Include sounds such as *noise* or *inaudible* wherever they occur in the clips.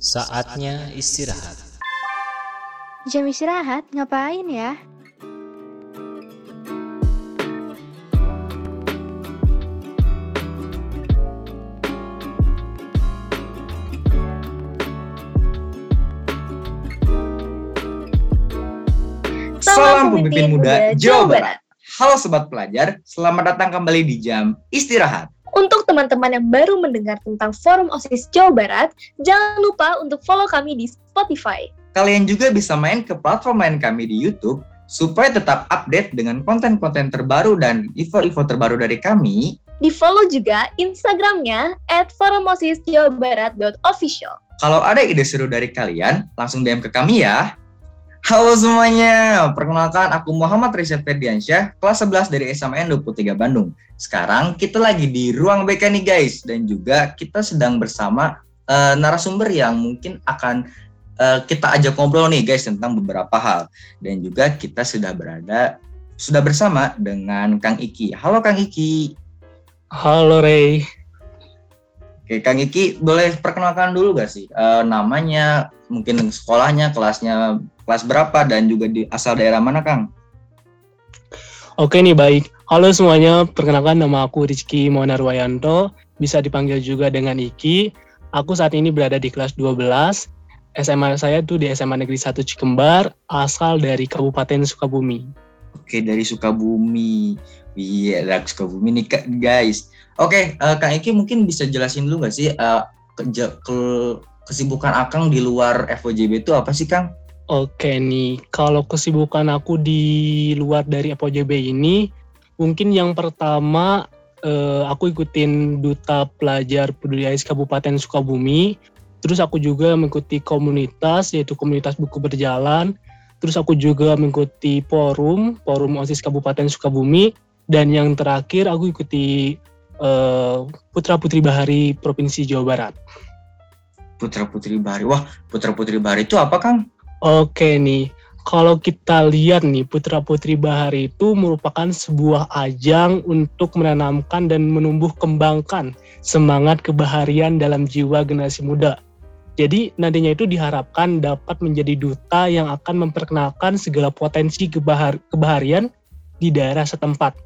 Saatnya istirahat. Jam istirahat ngapain ya? Salam pemimpin muda Jawa Barat. Halo sobat pelajar, selamat datang kembali di jam istirahat. Untuk teman-teman yang baru mendengar tentang Forum OSIS Jawa Barat, jangan lupa untuk follow kami di Spotify. Kalian juga bisa main ke platform lain kami di YouTube supaya tetap update dengan konten-konten terbaru dan info-info terbaru dari kami. Di follow juga Instagramnya at forumosisjawabarat.official. Kalau ada ide seru dari kalian, langsung DM ke kami ya. Halo semuanya, perkenalkan aku Muhammad Rizal Ferdiansyah, kelas 11 dari SMN 23 Bandung. Sekarang kita lagi di ruang BK nih guys, dan juga kita sedang bersama uh, narasumber yang mungkin akan uh, kita ajak ngobrol nih guys tentang beberapa hal. Dan juga kita sudah berada, sudah bersama dengan Kang Iki. Halo Kang Iki. Halo Ray. Oke, Kang Iki boleh perkenalkan dulu gak sih uh, namanya, mungkin sekolahnya, kelasnya kelas berapa dan juga di asal daerah mana Kang? Oke nih baik. Halo semuanya, perkenalkan nama aku Rizky Monarwayanto, bisa dipanggil juga dengan Iki. Aku saat ini berada di kelas 12. SMA saya tuh di SMA Negeri 1 Cikembar, asal dari Kabupaten Sukabumi. Oke, dari Sukabumi. Iya, dari Sukabumi nih guys. Oke, uh, Kang Iki mungkin bisa jelasin dulu nggak sih uh, ke, ke, kesibukan Akang di luar FOJB itu apa sih Kang? Oke nih, kalau kesibukan aku di luar dari FOJB ini, mungkin yang pertama eh, aku ikutin Duta Pelajar Peduli Ais Kabupaten Sukabumi, terus aku juga mengikuti komunitas, yaitu komunitas buku berjalan, terus aku juga mengikuti forum, forum OSIS Kabupaten Sukabumi, dan yang terakhir aku ikuti eh, Putra Putri Bahari Provinsi Jawa Barat. Putra Putri Bahari, wah Putra Putri Bahari itu apa Kang? Oke nih, kalau kita lihat nih Putra Putri Bahari itu merupakan sebuah ajang untuk menanamkan dan menumbuh kembangkan semangat kebaharian dalam jiwa generasi muda. Jadi nantinya itu diharapkan dapat menjadi duta yang akan memperkenalkan segala potensi kebahar kebaharian di daerah setempat.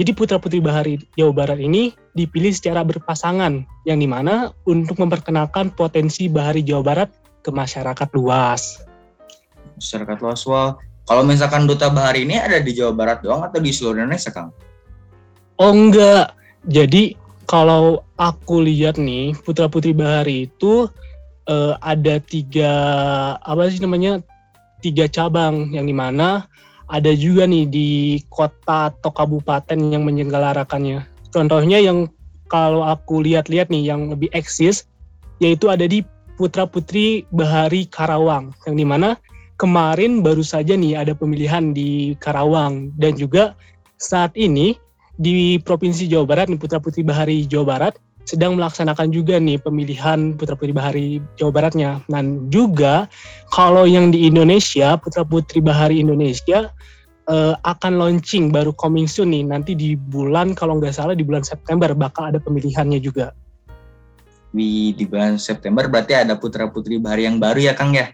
Jadi Putra Putri Bahari Jawa Barat ini dipilih secara berpasangan, yang di mana untuk memperkenalkan potensi Bahari Jawa Barat ke masyarakat luas masyarakat luas. Wah, kalau misalkan Duta Bahari ini ada di Jawa Barat doang atau di seluruh Indonesia, Kang? Oh enggak. Jadi kalau aku lihat nih Putra Putri Bahari itu uh, ada tiga apa sih namanya tiga cabang yang di mana ada juga nih di kota atau kabupaten yang menyelenggarakannya. Contohnya yang kalau aku lihat-lihat nih yang lebih eksis yaitu ada di Putra Putri Bahari Karawang yang di mana kemarin baru saja nih ada pemilihan di Karawang dan juga saat ini di Provinsi Jawa Barat nih Putra Putri Bahari Jawa Barat sedang melaksanakan juga nih pemilihan Putra Putri Bahari Jawa Baratnya. Dan juga kalau yang di Indonesia Putra Putri Bahari Indonesia uh, akan launching baru coming soon nih nanti di bulan kalau nggak salah di bulan September bakal ada pemilihannya juga. Di, di bulan September berarti ada Putra Putri Bahari yang baru ya Kang ya?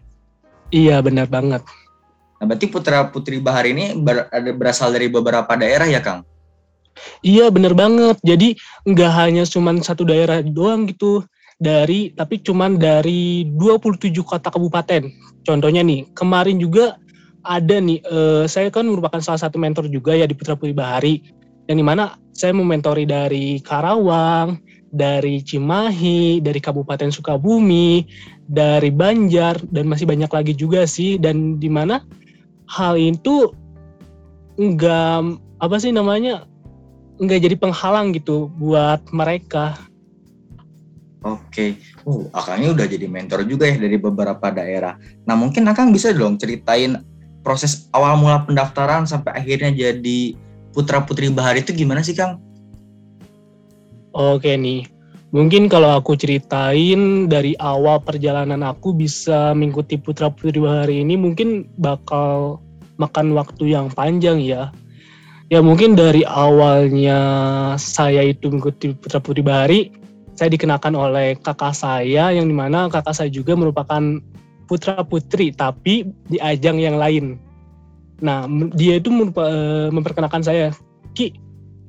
Iya benar banget. Nah berarti putra putri bahar ini ber, ada berasal dari beberapa daerah ya Kang? Iya benar banget. Jadi nggak hanya cuma satu daerah doang gitu dari tapi cuman dari 27 kota kabupaten. Contohnya nih kemarin juga ada nih eh, saya kan merupakan salah satu mentor juga ya di Putra Putri Bahari yang di mana saya mementori dari Karawang, dari Cimahi, dari Kabupaten Sukabumi, dari Banjar dan masih banyak lagi juga sih dan di mana hal itu enggak apa sih namanya enggak jadi penghalang gitu buat mereka. Oke, oh akangnya udah jadi mentor juga ya dari beberapa daerah. Nah mungkin akang bisa dong ceritain proses awal mula pendaftaran sampai akhirnya jadi putra putri bahari itu gimana sih kang? Oke nih, mungkin kalau aku ceritain dari awal perjalanan aku bisa mengikuti Putra Putri Bahari ini mungkin bakal makan waktu yang panjang ya. Ya mungkin dari awalnya saya itu mengikuti Putra Putri Bahari, saya dikenakan oleh kakak saya yang di mana kakak saya juga merupakan putra putri tapi di ajang yang lain. Nah dia itu eh, memperkenalkan saya, Ki,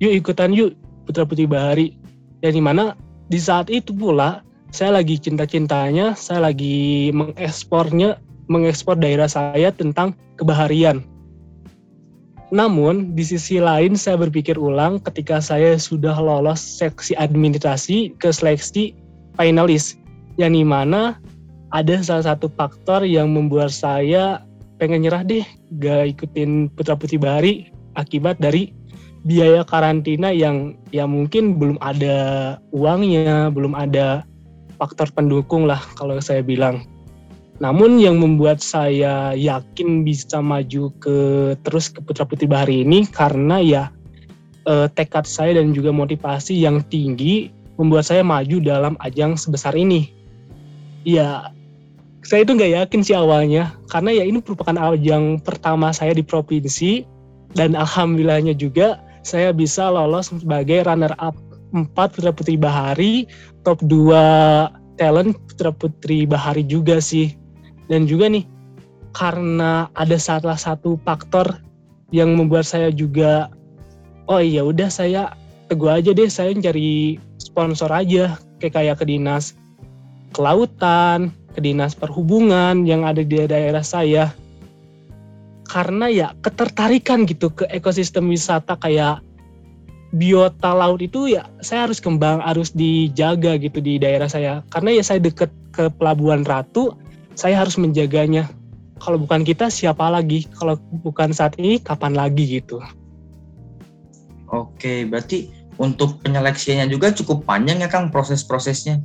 yuk ikutan yuk putra putri bahari. Yang di mana di saat itu pula saya lagi cinta-cintanya, saya lagi mengekspornya, mengekspor daerah saya tentang kebaharian. Namun, di sisi lain saya berpikir ulang ketika saya sudah lolos seksi administrasi ke seleksi finalis. Yang di mana ada salah satu faktor yang membuat saya pengen nyerah deh gak ikutin Putra Putri Bahari akibat dari biaya karantina yang ya mungkin belum ada uangnya, belum ada faktor pendukung lah kalau saya bilang. Namun yang membuat saya yakin bisa maju ke terus ke Putra Putri Bahari ini karena ya eh, tekad saya dan juga motivasi yang tinggi membuat saya maju dalam ajang sebesar ini. Ya, saya itu nggak yakin sih awalnya karena ya ini merupakan ajang pertama saya di provinsi dan alhamdulillahnya juga saya bisa lolos sebagai runner up 4 Putra Putri Bahari, top 2 talent Putra Putri Bahari juga sih. Dan juga nih karena ada salah satu faktor yang membuat saya juga oh iya udah saya teguh aja deh saya cari sponsor aja kayak kayak ke dinas kelautan ke dinas perhubungan yang ada di daerah saya karena ya ketertarikan gitu ke ekosistem wisata kayak biota laut itu ya saya harus kembang harus dijaga gitu di daerah saya karena ya saya deket ke Pelabuhan Ratu saya harus menjaganya. Kalau bukan kita siapa lagi? Kalau bukan saat ini kapan lagi gitu? Oke, berarti untuk penyeleksiannya juga cukup panjang ya Kang proses-prosesnya.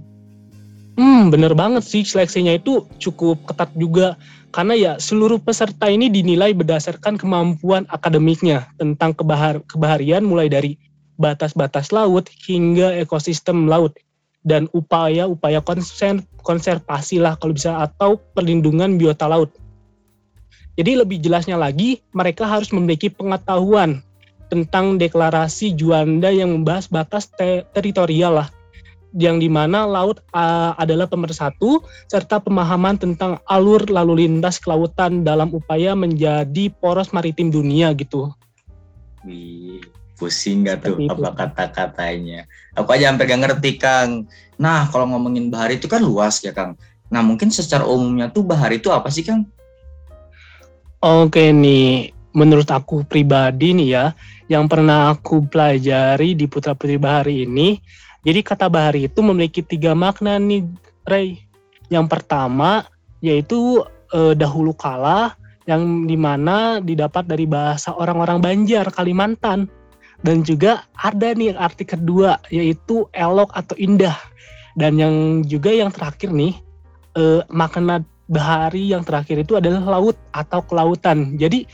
Hmm, bener banget sih seleksinya itu cukup ketat juga. Karena ya seluruh peserta ini dinilai berdasarkan kemampuan akademiknya tentang kebahar kebaharian mulai dari batas-batas laut hingga ekosistem laut. Dan upaya-upaya konser konservasi lah kalau bisa atau perlindungan biota laut. Jadi lebih jelasnya lagi, mereka harus memiliki pengetahuan tentang deklarasi Juanda yang membahas batas te teritorial lah, yang di mana laut uh, adalah pemersatu serta pemahaman tentang alur lalu lintas kelautan dalam upaya menjadi poros maritim dunia gitu. Wih, pusing gak tuh Seperti itu. apa kata-katanya? Aku aja sampai gak ngerti Kang. Nah, kalau ngomongin bahari itu kan luas ya Kang. Nah, mungkin secara umumnya tuh bahari itu apa sih Kang? Oke nih, menurut aku pribadi nih ya, yang pernah aku pelajari di Putra Putri Bahari ini, jadi kata bahari itu memiliki tiga makna nih, Ray. Yang pertama yaitu eh, dahulu kala, yang di mana didapat dari bahasa orang-orang Banjar, Kalimantan. Dan juga ada nih arti kedua, yaitu elok atau indah. Dan yang juga yang terakhir nih, eh, makna bahari yang terakhir itu adalah laut atau kelautan. Jadi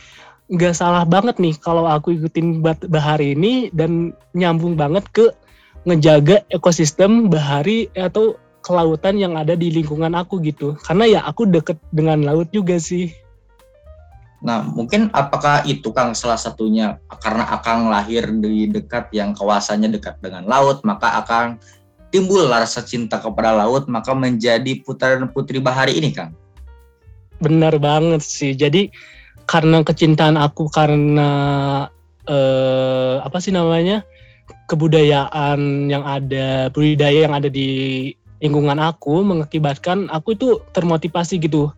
nggak salah banget nih kalau aku ikutin bahari ini dan nyambung banget ke ngejaga ekosistem bahari atau kelautan yang ada di lingkungan aku gitu. Karena ya aku deket dengan laut juga sih. Nah, mungkin apakah itu Kang salah satunya karena Akang lahir di dekat yang kawasannya dekat dengan laut, maka Akang timbul rasa cinta kepada laut, maka menjadi putra dan putri bahari ini Kang? Benar banget sih. Jadi karena kecintaan aku karena eh, apa sih namanya kebudayaan yang ada budaya yang ada di lingkungan aku mengakibatkan aku itu termotivasi gitu.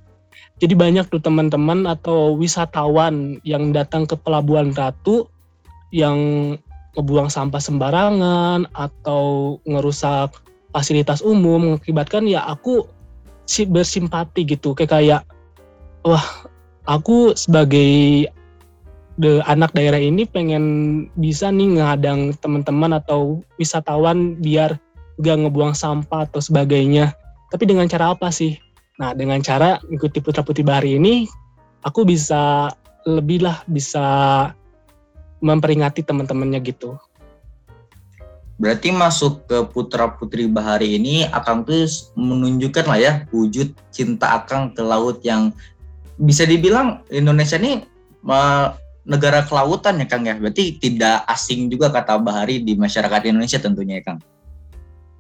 Jadi banyak tuh teman-teman atau wisatawan yang datang ke Pelabuhan Ratu yang ngebuang sampah sembarangan atau ngerusak fasilitas umum mengakibatkan ya aku bersimpati gitu kayak kayak wah aku sebagai the anak daerah ini pengen bisa nih ngadang teman-teman atau wisatawan biar gak ngebuang sampah atau sebagainya. Tapi dengan cara apa sih? Nah, dengan cara ikuti Putra Putri Bahari ini, aku bisa lebih lah bisa memperingati teman-temannya gitu. Berarti masuk ke putra putri bahari ini Akang tuh menunjukkan lah ya wujud cinta Akang ke laut yang bisa dibilang Indonesia ini negara kelautan ya Kang ya. Berarti tidak asing juga kata bahari di masyarakat Indonesia tentunya ya Kang.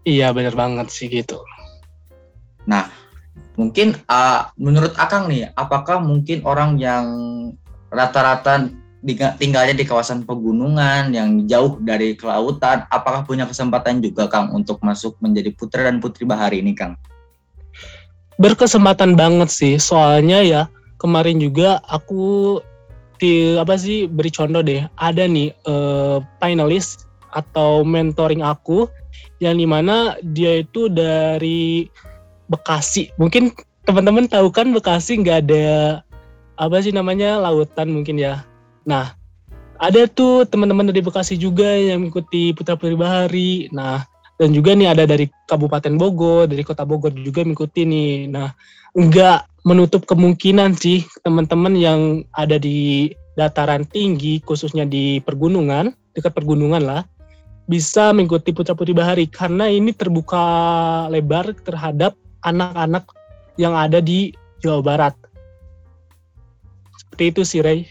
Iya bener banget sih gitu. Mungkin uh, menurut Akang nih, apakah mungkin orang yang rata-rata tinggalnya di kawasan pegunungan yang jauh dari kelautan, apakah punya kesempatan juga Kang untuk masuk menjadi putra dan putri bahari ini Kang? Berkesempatan banget sih, soalnya ya kemarin juga aku di apa sih beri contoh deh, ada nih eh, finalis atau mentoring aku yang di mana dia itu dari Bekasi. Mungkin teman-teman tahu kan Bekasi nggak ada apa sih namanya lautan mungkin ya. Nah ada tuh teman-teman dari Bekasi juga yang mengikuti Putra Putri Bahari. Nah dan juga nih ada dari Kabupaten Bogor, dari Kota Bogor juga mengikuti nih. Nah nggak menutup kemungkinan sih teman-teman yang ada di dataran tinggi khususnya di pergunungan dekat pergunungan lah bisa mengikuti putra putri bahari. Karena ini terbuka lebar terhadap anak-anak yang ada di Jawa Barat. Seperti itu sih Ray.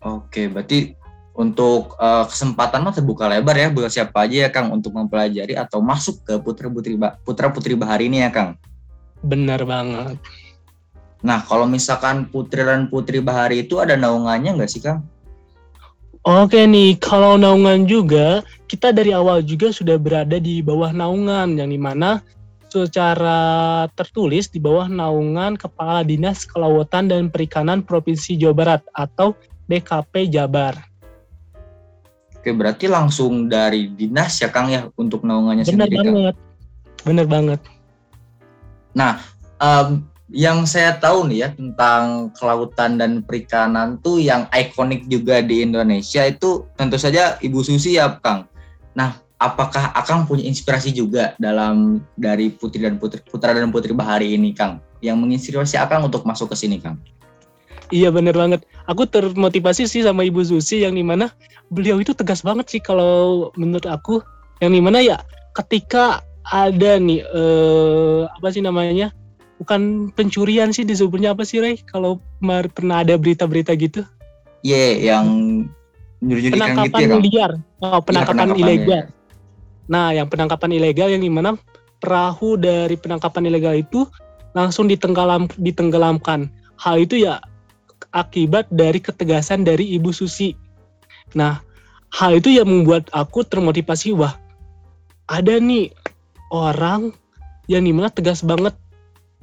Oke, berarti untuk uh, kesempatan mah terbuka lebar ya buat siapa aja ya Kang untuk mempelajari atau masuk ke putra putri putra putri bahari ini ya Kang. benar banget Nah, kalau misalkan putri dan putri bahari itu ada naungannya nggak sih Kang? Oke nih, kalau naungan juga, kita dari awal juga sudah berada di bawah naungan, yang di mana secara tertulis di bawah naungan Kepala Dinas Kelautan dan Perikanan Provinsi Jawa Barat atau DKP Jabar. Oke, berarti langsung dari dinas ya Kang ya untuk naungannya Benar sendiri Kang. banget, benar banget. Em, yang saya tahu nih ya tentang kelautan dan perikanan tuh yang ikonik juga di Indonesia itu tentu saja Ibu Susi ya Kang. Nah, apakah Akang punya inspirasi juga dalam dari putri dan putri putra dan putri bahari ini Kang yang menginspirasi Akang untuk masuk ke sini Kang? Iya bener banget. Aku termotivasi sih sama Ibu Susi yang di mana beliau itu tegas banget sih kalau menurut aku. Yang di mana ya ketika ada nih eh, apa sih namanya? Bukan pencurian sih disebutnya apa sih Ray? Kalau pernah ada berita-berita gitu. Ye, yang nyuri-nyuri ikan gitu ya penangkapan liar, oh, penangkapan penangkapan ilegal. Nah, yang penangkapan ilegal yang di mana perahu dari penangkapan ilegal itu langsung ditenggelam ditenggelamkan. Hal itu ya akibat dari ketegasan dari Ibu Susi. Nah, hal itu yang membuat aku termotivasi wah ada nih orang yang di mana tegas banget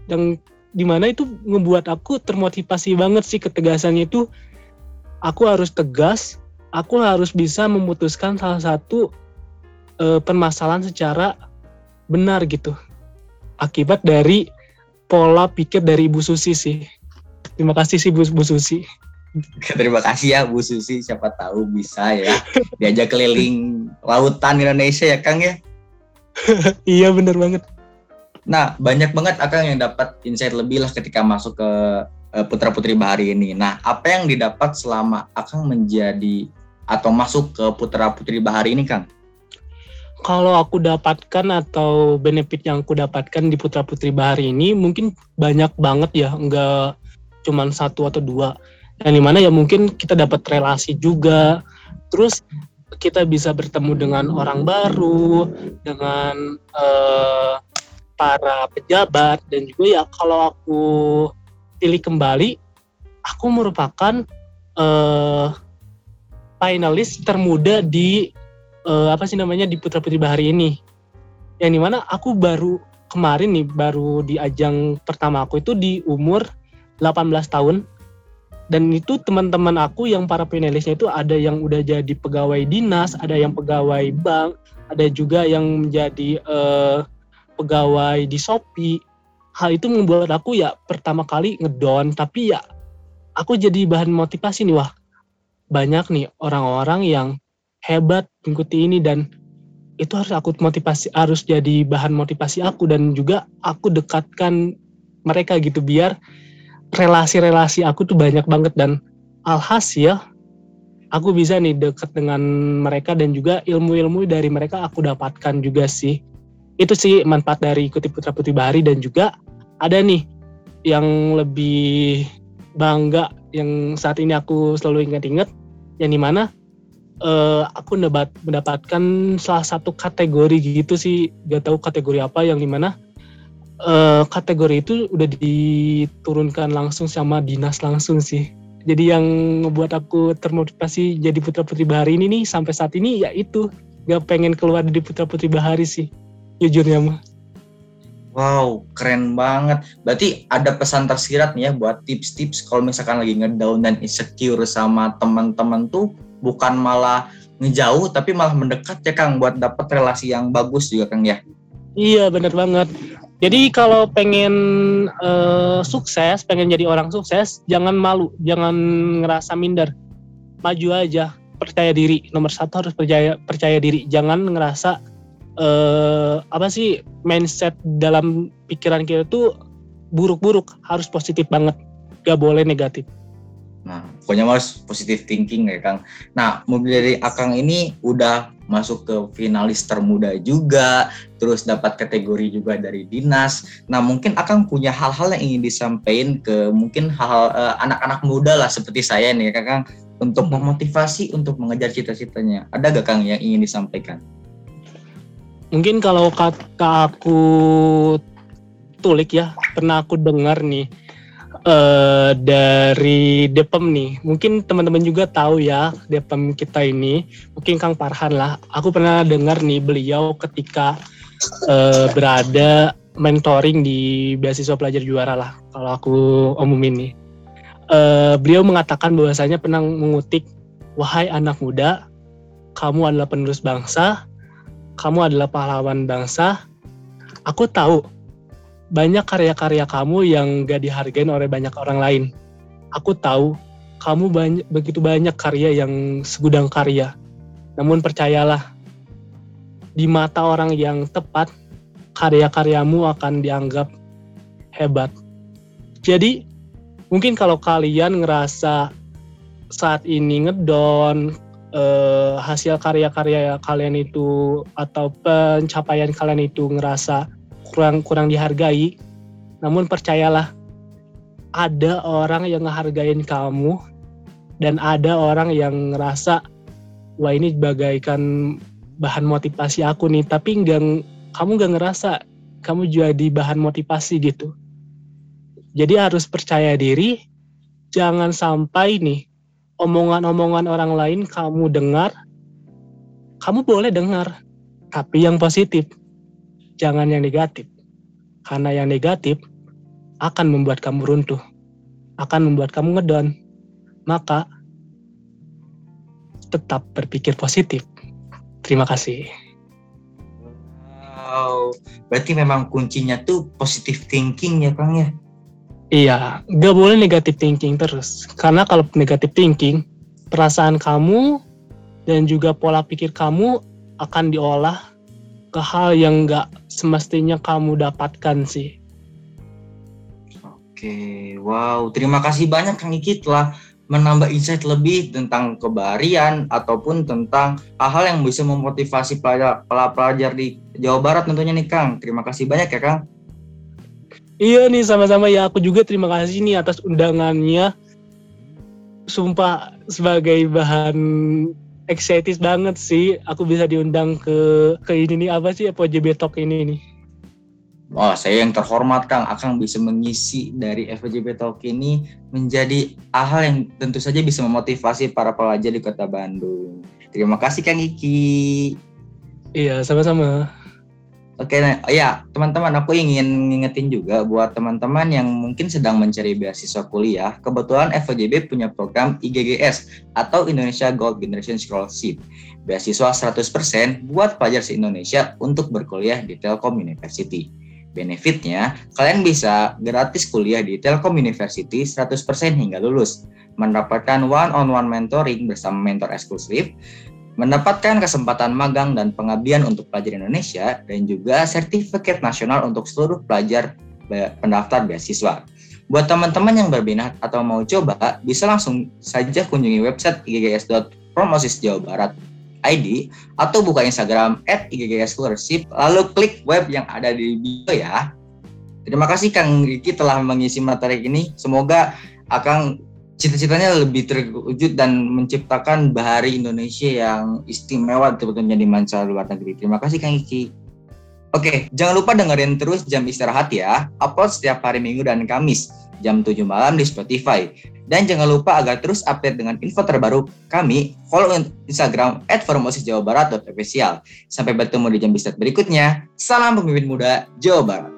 yang di mana itu membuat aku termotivasi banget sih ketegasannya itu aku harus tegas aku harus bisa memutuskan salah satu eh, permasalahan secara benar gitu akibat dari pola pikir dari Ibu Susi sih terima kasih sih Bu, Bu Susi *laughs* Terima kasih ya Bu Susi, siapa tahu bisa ya diajak keliling lautan Indonesia ya Kang ya. *laughs* iya bener banget Nah, banyak banget Akang yang dapat insight lebih lah ketika masuk ke eh, Putra Putri Bahari ini. Nah, apa yang didapat selama Akang menjadi atau masuk ke Putra Putri Bahari ini, Kang? kalau aku dapatkan atau benefit yang aku dapatkan di Putra Putri Bahari ini mungkin banyak banget ya, nggak cuman satu atau dua. Yang di mana ya mungkin kita dapat relasi juga, terus kita bisa bertemu dengan orang baru, dengan eh, para pejabat dan juga ya kalau aku pilih kembali, aku merupakan eh, finalis termuda di eh, apa sih namanya di Putra Putri Bahari ini. Yang di mana aku baru kemarin nih baru di ajang pertama aku itu di umur 18 tahun dan itu teman-teman aku yang para finalisnya itu ada yang udah jadi pegawai dinas, ada yang pegawai bank, ada juga yang menjadi eh, pegawai di Shopee. Hal itu membuat aku ya pertama kali ngedon tapi ya aku jadi bahan motivasi nih wah banyak nih orang-orang yang hebat mengikuti ini dan itu harus aku motivasi harus jadi bahan motivasi aku dan juga aku dekatkan mereka gitu biar relasi-relasi aku tuh banyak banget dan alhasil aku bisa nih dekat dengan mereka dan juga ilmu-ilmu dari mereka aku dapatkan juga sih. Itu sih manfaat dari ikuti putra putri bahari dan juga ada nih yang lebih bangga yang saat ini aku selalu ingat-ingat yang di mana eh, aku mendapat mendapatkan salah satu kategori gitu sih. Gak tahu kategori apa yang di mana eh, kategori itu udah diturunkan langsung sama dinas langsung sih jadi yang ngebuat aku termotivasi jadi putra putri bahari ini nih sampai saat ini ya itu gak pengen keluar dari putra putri bahari sih jujurnya mah Wow, keren banget. Berarti ada pesan tersirat nih ya buat tips-tips kalau misalkan lagi ngedown dan insecure sama teman-teman tuh bukan malah ngejauh tapi malah mendekat ya Kang buat dapat relasi yang bagus juga Kang ya. Iya bener banget. Jadi kalau pengen eh, sukses, pengen jadi orang sukses, jangan malu, jangan ngerasa minder, maju aja, percaya diri. Nomor satu harus percaya percaya diri, jangan ngerasa eh, apa sih mindset dalam pikiran kita tuh buruk-buruk, harus positif banget, gak boleh negatif. Nah, pokoknya harus positive thinking ya Kang. Nah, mobil dari Akang ini udah masuk ke finalis termuda juga, terus dapat kategori juga dari dinas. Nah, mungkin Akang punya hal-hal yang ingin disampaikan ke mungkin hal eh, anak-anak muda lah seperti saya nih, Kang, untuk memotivasi untuk mengejar cita-citanya. Ada gak Kang yang ingin disampaikan? Mungkin kalau kata aku tulik ya, pernah aku dengar nih eh dari Depem nih. Mungkin teman-teman juga tahu ya Depem kita ini. Mungkin Kang Farhan lah. Aku pernah dengar nih beliau ketika eh, berada mentoring di beasiswa pelajar juara lah. Kalau aku umumin nih. Eh, beliau mengatakan bahwasanya pernah mengutik, wahai anak muda, kamu adalah penerus bangsa, kamu adalah pahlawan bangsa. Aku tahu banyak karya-karya kamu yang gak dihargain oleh banyak orang lain. Aku tahu kamu banyak, begitu banyak karya yang segudang karya. Namun percayalah, di mata orang yang tepat, karya-karyamu akan dianggap hebat. Jadi, mungkin kalau kalian ngerasa saat ini ngedon, eh, hasil karya-karya kalian itu atau pencapaian kalian itu ngerasa kurang kurang dihargai. Namun percayalah ada orang yang ngehargain kamu dan ada orang yang ngerasa wah ini bagaikan bahan motivasi aku nih. Tapi enggak kamu nggak ngerasa kamu jadi bahan motivasi gitu. Jadi harus percaya diri jangan sampai nih omongan-omongan orang lain kamu dengar kamu boleh dengar tapi yang positif jangan yang negatif. Karena yang negatif akan membuat kamu runtuh, akan membuat kamu ngedon. Maka tetap berpikir positif. Terima kasih. Wow, berarti memang kuncinya tuh positive thinking ya Kang ya? Iya, gak boleh negatif thinking terus. Karena kalau negatif thinking, perasaan kamu dan juga pola pikir kamu akan diolah ke hal yang nggak semestinya kamu dapatkan sih. Oke, wow. Terima kasih banyak Kang Iki telah menambah insight lebih tentang kebaharian ataupun tentang hal-hal yang bisa memotivasi pelajar, pelajar di Jawa Barat tentunya nih Kang. Terima kasih banyak ya Kang. Iya nih sama-sama ya aku juga terima kasih nih atas undangannya. Sumpah sebagai bahan excited banget sih aku bisa diundang ke ke ini nih apa sih FOJB Talk ini nih. Wah, saya yang terhormat Kang akan bisa mengisi dari FJB Talk ini menjadi hal yang tentu saja bisa memotivasi para pelajar di Kota Bandung. Terima kasih Kang Iki. Iya sama-sama. Oke, nah, ya teman-teman, aku ingin ngingetin juga buat teman-teman yang mungkin sedang mencari beasiswa kuliah. Kebetulan FJB punya program IGGS atau Indonesia Gold Generation Scholarship. Beasiswa 100% buat pelajar se-Indonesia untuk berkuliah di Telkom University. Benefitnya, kalian bisa gratis kuliah di Telkom University 100% hingga lulus. Mendapatkan one-on-one mentoring bersama mentor eksklusif, mendapatkan kesempatan magang dan pengabdian untuk pelajar Indonesia dan juga sertifikat nasional untuk seluruh pelajar pendaftar beasiswa. Buat teman-teman yang berminat atau mau coba, bisa langsung saja kunjungi website iggs.promosisjawabarat ID atau buka Instagram at lalu klik web yang ada di bio ya. Terima kasih Kang Riki telah mengisi materi ini. Semoga akan cita-citanya lebih terwujud dan menciptakan bahari Indonesia yang istimewa tentunya di manca luar negeri. Terima kasih Kang Iki. Oke, jangan lupa dengerin terus jam istirahat ya. Upload setiap hari Minggu dan Kamis jam 7 malam di Spotify. Dan jangan lupa agar terus update dengan info terbaru kami, follow Instagram at. Sampai bertemu di jam istirahat berikutnya. Salam pemimpin muda Jawa Barat.